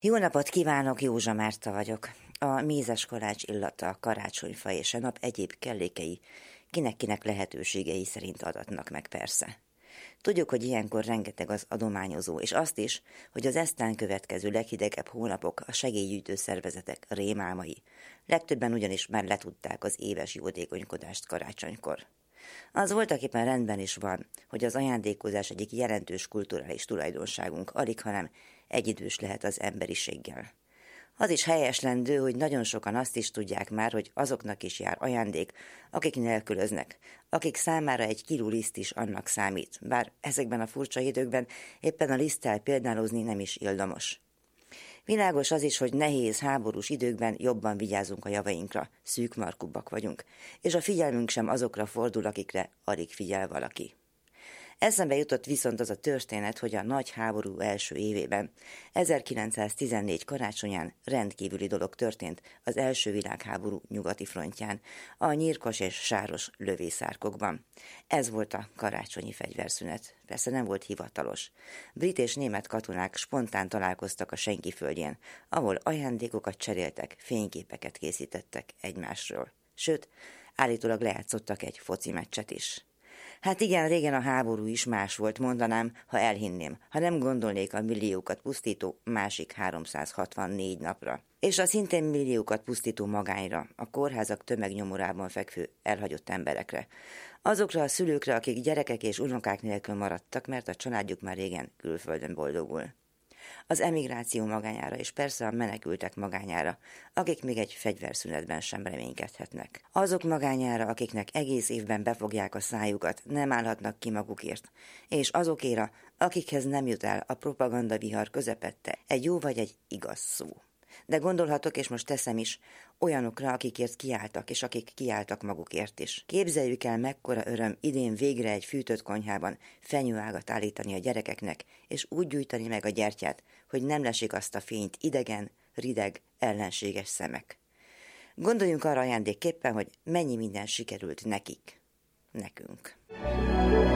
Jó napot kívánok, Józsa Márta vagyok. A mézes kalács illata, karácsonyfa és a nap egyéb kellékei kinek-kinek lehetőségei szerint adatnak meg persze. Tudjuk, hogy ilyenkor rengeteg az adományozó, és azt is, hogy az eztán következő leghidegebb hónapok a segélygyűjtő szervezetek rémálmai. Legtöbben ugyanis már letudták az éves jótékonykodást karácsonykor. Az voltak éppen rendben is van, hogy az ajándékozás egyik jelentős kulturális tulajdonságunk alig, hanem egyidős lehet az emberiséggel. Az is helyeslendő, hogy nagyon sokan azt is tudják már, hogy azoknak is jár ajándék, akik nélkülöznek, akik számára egy kiló liszt is annak számít, bár ezekben a furcsa időkben éppen a liszttel példálozni nem is illamos. Világos az is, hogy nehéz, háborús időkben jobban vigyázunk a javainkra, szűkmarkubbak vagyunk, és a figyelmünk sem azokra fordul, akikre alig figyel valaki. Eszembe jutott viszont az a történet, hogy a nagy háború első évében, 1914 karácsonyán rendkívüli dolog történt az első világháború nyugati frontján, a nyírkos és sáros lövészárkokban. Ez volt a karácsonyi fegyverszünet. Persze nem volt hivatalos. Brit és német katonák spontán találkoztak a senki földjén, ahol ajándékokat cseréltek, fényképeket készítettek egymásról. Sőt, állítólag lejátszottak egy foci meccset is. Hát igen, régen a háború is más volt, mondanám, ha elhinném, ha nem gondolnék a milliókat pusztító másik 364 napra. És a szintén milliókat pusztító magányra, a kórházak tömegnyomorában fekvő elhagyott emberekre. Azokra a szülőkre, akik gyerekek és unokák nélkül maradtak, mert a családjuk már régen külföldön boldogul az emigráció magányára, és persze a menekültek magányára, akik még egy fegyverszünetben sem reménykedhetnek. Azok magányára, akiknek egész évben befogják a szájukat, nem állhatnak ki magukért, és azokéra, akikhez nem jut el a propaganda vihar közepette egy jó vagy egy igaz szó. De gondolhatok, és most teszem is, olyanokra, akikért kiálltak, és akik kiálltak magukért is. Képzeljük el, mekkora öröm idén végre egy fűtött konyhában fenyőágat állítani a gyerekeknek, és úgy gyújtani meg a gyertyát, hogy nem lesik azt a fényt idegen, rideg, ellenséges szemek. Gondoljunk arra ajándékképpen, hogy mennyi minden sikerült nekik, nekünk. You.